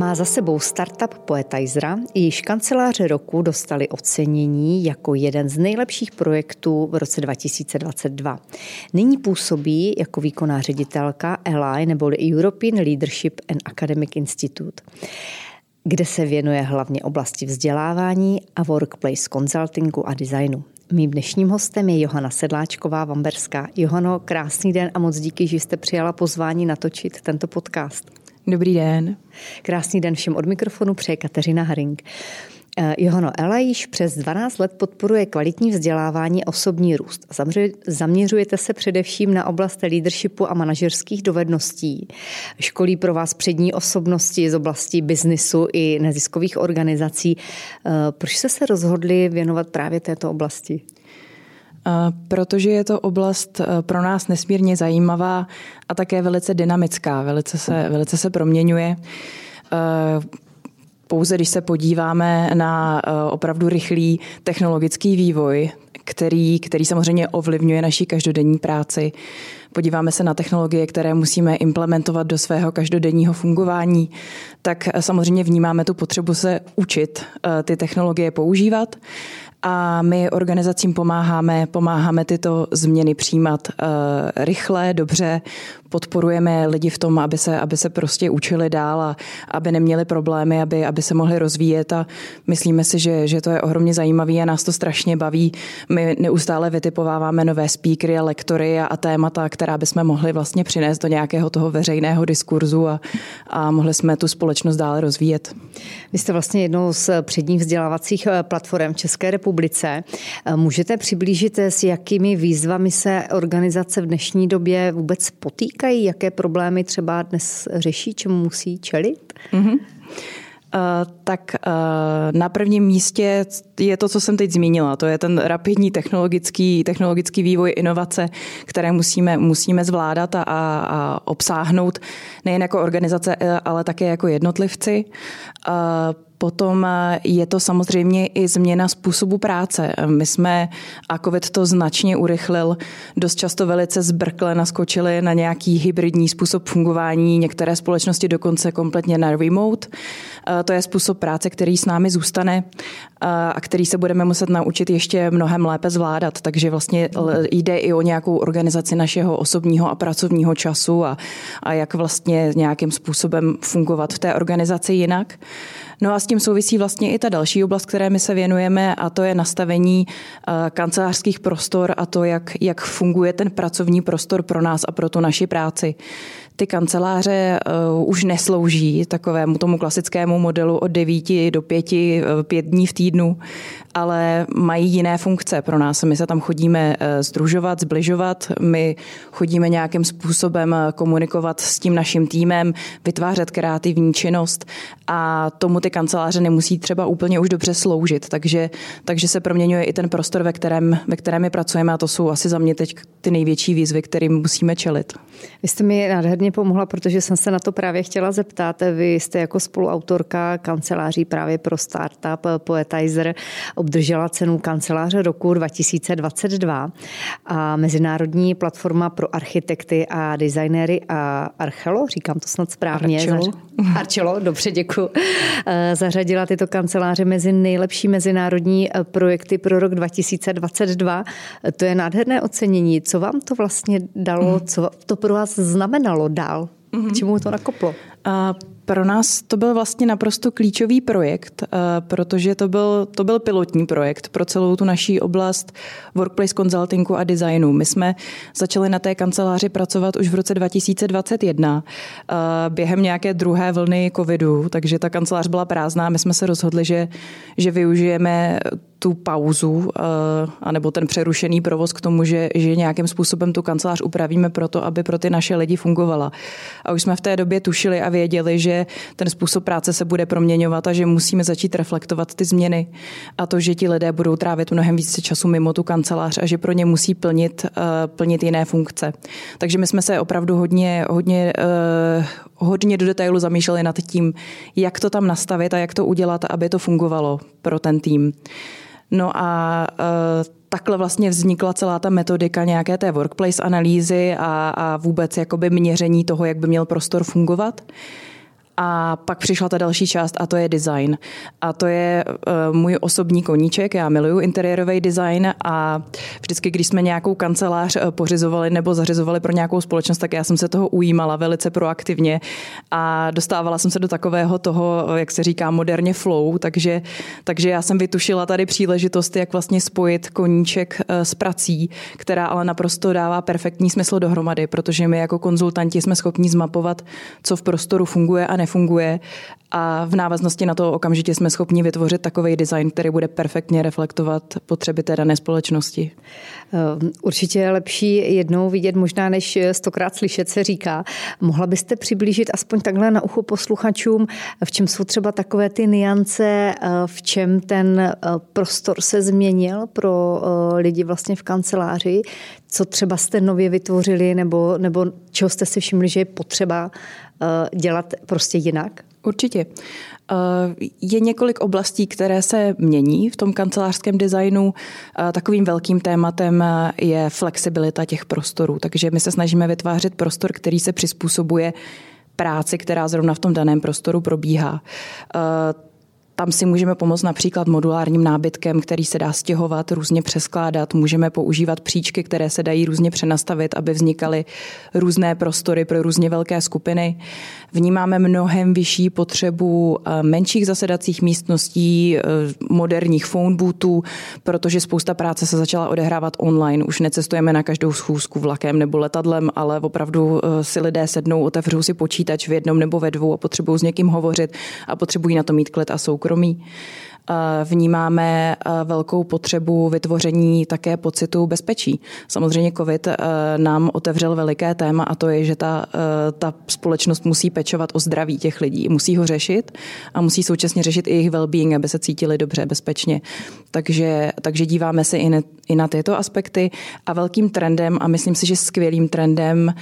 Má za sebou startup Poetizera, jejíž kanceláře roku dostali ocenění jako jeden z nejlepších projektů v roce 2022. Nyní působí jako výkonná ředitelka ELI neboli European Leadership and Academic Institute kde se věnuje hlavně oblasti vzdělávání a workplace consultingu a designu. Mým dnešním hostem je Johana Sedláčková Vamberská. Johano, krásný den a moc díky, že jste přijala pozvání natočit tento podcast. Dobrý den. Krásný den všem od mikrofonu přeje Kateřina Haring. Eh, Johano Ela již přes 12 let podporuje kvalitní vzdělávání a osobní růst. Zaměřujete se především na oblast leadershipu a manažerských dovedností. Školí pro vás přední osobnosti z oblasti biznisu i neziskových organizací. Eh, proč jste se rozhodli věnovat právě této oblasti? Eh, protože je to oblast pro nás nesmírně zajímavá a také velice dynamická, velice se, velice se proměňuje pouze když se podíváme na eh, opravdu rychlý technologický vývoj, který, který samozřejmě ovlivňuje naší každodenní práci. Podíváme se na technologie, které musíme implementovat do svého každodenního fungování, tak eh, samozřejmě vnímáme tu potřebu se učit eh, ty technologie používat a my organizacím pomáháme, pomáháme tyto změny přijímat uh, rychle, dobře, podporujeme lidi v tom, aby se, aby se prostě učili dál a aby neměli problémy, aby, aby se mohli rozvíjet a myslíme si, že, že to je ohromně zajímavé a nás to strašně baví. My neustále vytipováváme nové speakery a lektory a, a témata, která bychom mohli vlastně přinést do nějakého toho veřejného diskurzu a, a mohli jsme tu společnost dále rozvíjet. Vy jste vlastně jednou z předních vzdělávacích eh, platform České republice. Eh, můžete přiblížit, s jakými výzvami se organizace v dnešní době vůbec potýkají? Jaké problémy třeba dnes řeší, čemu musí čelit? Mm-hmm. Uh, tak uh, na prvním místě je to, co jsem teď zmínila. To je ten rapidní technologický, technologický vývoj, inovace, které musíme, musíme zvládat a, a obsáhnout nejen jako organizace, ale také jako jednotlivci. Uh, Potom eh, je to samozřejmě i změna způsobu práce. My jsme, a COVID to značně urychlil, dost často velice zbrkle naskočili na nějaký hybridní způsob fungování, některé společnosti dokonce kompletně na remote. Eh, to je způsob práce, který s námi zůstane eh, a který se budeme muset naučit ještě mnohem lépe zvládat. Takže vlastně jde i o nějakou organizaci našeho osobního a pracovního času a, a jak vlastně nějakým způsobem fungovat v té organizaci jinak. No a s tím souvisí vlastně i ta další oblast, které my se věnujeme, a to je nastavení eh, kancelářských prostor a to, jak, jak funguje ten pracovní prostor pro nás a pro tu naši práci ty kanceláře uh, už neslouží takovému tomu klasickému modelu od 9 do 5, uh, 5 dní v týdnu, ale mají jiné funkce pro nás. My se tam chodíme uh, združovat, zbližovat, my chodíme nějakým způsobem komunikovat s tím naším týmem, vytvářet kreativní činnost a tomu ty kanceláře nemusí třeba úplně už dobře sloužit, takže, takže se proměňuje i ten prostor, ve kterém, ve kterém my pracujeme a to jsou asi za mě teď ty největší výzvy, kterým musíme čelit. Vy jste mi nádherně hodně pomohla, protože jsem se na to právě chtěla zeptat. Vy jste jako spoluautorka kanceláří právě pro startup Poetizer obdržela cenu kanceláře roku 2022 a Mezinárodní platforma pro architekty a designéry a Archelo, říkám to snad správně. Archelo. Archelo, dobře, děkuji. Eh, zařadila tyto kanceláře mezi nejlepší mezinárodní eh, projekty pro rok 2022. To je nádherné ocenění. Co vám to vlastně dalo, mhm. co to pro vás znamenalo dál? K čemu to nakoplo? A pro nás to byl vlastně naprosto klíčový projekt, protože to byl, to byl pilotní projekt pro celou tu naší oblast workplace consultingu a designu. My jsme začali na té kanceláři pracovat už v roce 2021 během nějaké druhé vlny covidu, takže ta kancelář byla prázdná. My jsme se rozhodli, že, že využijeme tu pauzu uh, anebo ten přerušený provoz k tomu, že, že nějakým způsobem tu kancelář upravíme proto, aby pro ty naše lidi fungovala. A už jsme v té době tušili a věděli, že ten způsob práce se bude proměňovat a že musíme začít reflektovat ty změny a to, že ti lidé budou trávit mnohem více času mimo tu kancelář a že pro ně musí plnit, uh, plnit jiné funkce. Takže my jsme se opravdu hodně, hodně, uh, hodně do detailu zamýšleli nad tím, jak to tam nastavit a jak to udělat, aby to fungovalo pro ten tým. No a uh, takhle vlastně vznikla celá ta metodika nějaké té workplace analýzy a, a vůbec jakoby měření toho, jak by měl prostor fungovat. A pak přišla ta další část a to je design. A to je uh, můj osobní koníček, já miluju interiérový design a vždycky, když jsme nějakou kancelář uh, pořizovali nebo zařizovali pro nějakou společnost, tak já jsem se toho ujímala velice proaktivně a dostávala jsem se do takového toho, jak se říká moderně flow, takže, takže já jsem vytušila tady příležitost, jak vlastně spojit koníček s prací, která ale naprosto dává perfektní smysl dohromady, protože my jako konzultanti jsme schopni zmapovat, co v prostoru funguje a nefunguje a v návaznosti na to okamžitě jsme schopni vytvořit takový design, který bude perfektně reflektovat potřeby té dané společnosti. Ehm, určitě je lepší jednou vidět možná, než stokrát slyšet se říká. Mohla byste přiblížit aspoň takhle na ucho posluchačům, v čem jsou třeba takové ty niance, eh, v čem ten eh, prostor se změnil pro eh, lidi vlastně v kanceláři, co třeba jste nově vytvořili nebo, nebo čeho jste si všimli, že je potřeba dělat prostě jinak? Určitě. Eh, je několik oblastí, které se mění v tom kancelářském designu. Eh, takovým velkým tématem eh, je flexibilita těch prostorů. Takže my se snažíme vytvářet prostor, který se přizpůsobuje práci, která zrovna v tom daném prostoru probíhá. Tam si můžeme pomoct například modulárním nábytkem, který se dá stěhovat, různě přeskládat. Můžeme používat příčky, které se dají různě přenastavit, aby vznikaly různé prostory pro různě velké skupiny. Vnímáme mnohem vyšší potřebu eh, menších zasedacích místností, eh, moderních phone bootů, protože spousta práce se začala odehrávat online. Už necestujeme na každou schůzku vlakem nebo letadlem, ale opravdu eh, si lidé sednou, otevřou si počítač v jednom nebo ve dvou a potřebují s někým hovořit a potřebují na to mít klid a soukromí soukromí. Vnímáme velkou potřebu vytvoření také pocitu bezpečí. Samozřejmě COVID nám otevřel veliké téma a to je, že ta, ta společnost musí pečovat o zdraví těch lidí. Musí ho řešit a musí současně řešit i jejich well-being, aby se cítili dobře, bezpečně. Takže, takže díváme se i i na tyto aspekty a velkým trendem a myslím si, že skvělým trendem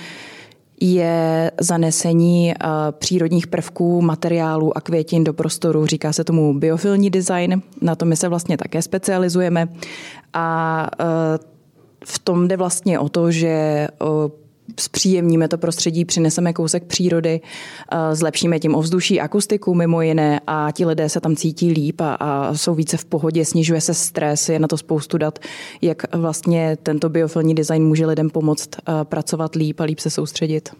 je zanesení eh, přírodních prvků, materiálů a květin do prostoru. Říká se tomu biofilní design, na to my se vlastně také specializujeme. A eh, v tom jde vlastně o to, že eh, zpříjemníme to prostředí, přineseme kousek přírody, eh, zlepšíme tím ovzduší, akustiku mimo jiné a ti lidé se tam cítí líp a, a jsou více v pohodě, snižuje se stres, je na to spoustu dat, jak vlastně tento biofilní design může lidem pomoct eh, pracovat líp a líp se soustředit.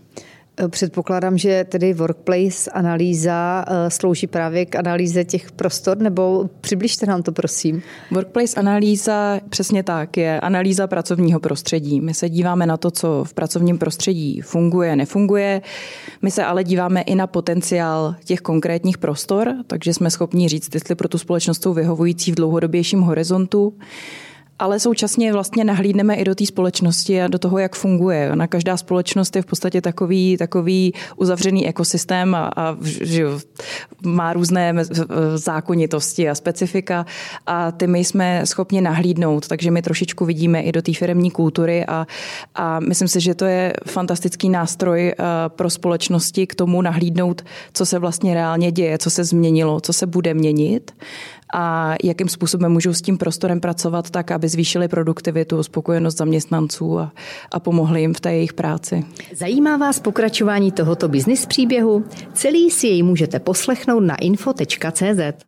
Předpokládám, že tedy workplace analýza eh, slouží právě k analýze těch prostor, nebo přibližte nám to, prosím. Workplace analýza přesně tak, je analýza pracovního prostředí. My se díváme na to, co v pracovním prostředí funguje, nefunguje. My se ale díváme i na potenciál těch konkrétních prostor, takže jsme schopni říct, jestli pro tu společnost jsou vyhovující v dlouhodobějším horizontu ale současně vlastně nahlídneme i do té společnosti a do toho, jak funguje. Na každá společnost je v podstatě takový, takový uzavřený ekosystém a, a že má různé zákonitosti a specifika a ty my jsme schopni nahlídnout, takže my trošičku vidíme i do té firmní kultury a, a myslím si, že to je fantastický nástroj eh, pro společnosti k tomu nahlídnout, co se vlastně reálně děje, co se změnilo, co se bude měnit a jakým způsobem můžou s tím prostorem pracovat tak, aby zvýšili produktivitu, spokojenost zaměstnanců a, a pomohli jim v té jejich práci. Zajímá vás pokračování tohoto biznis příběhu? Celý si jej můžete poslechnout na info.cz.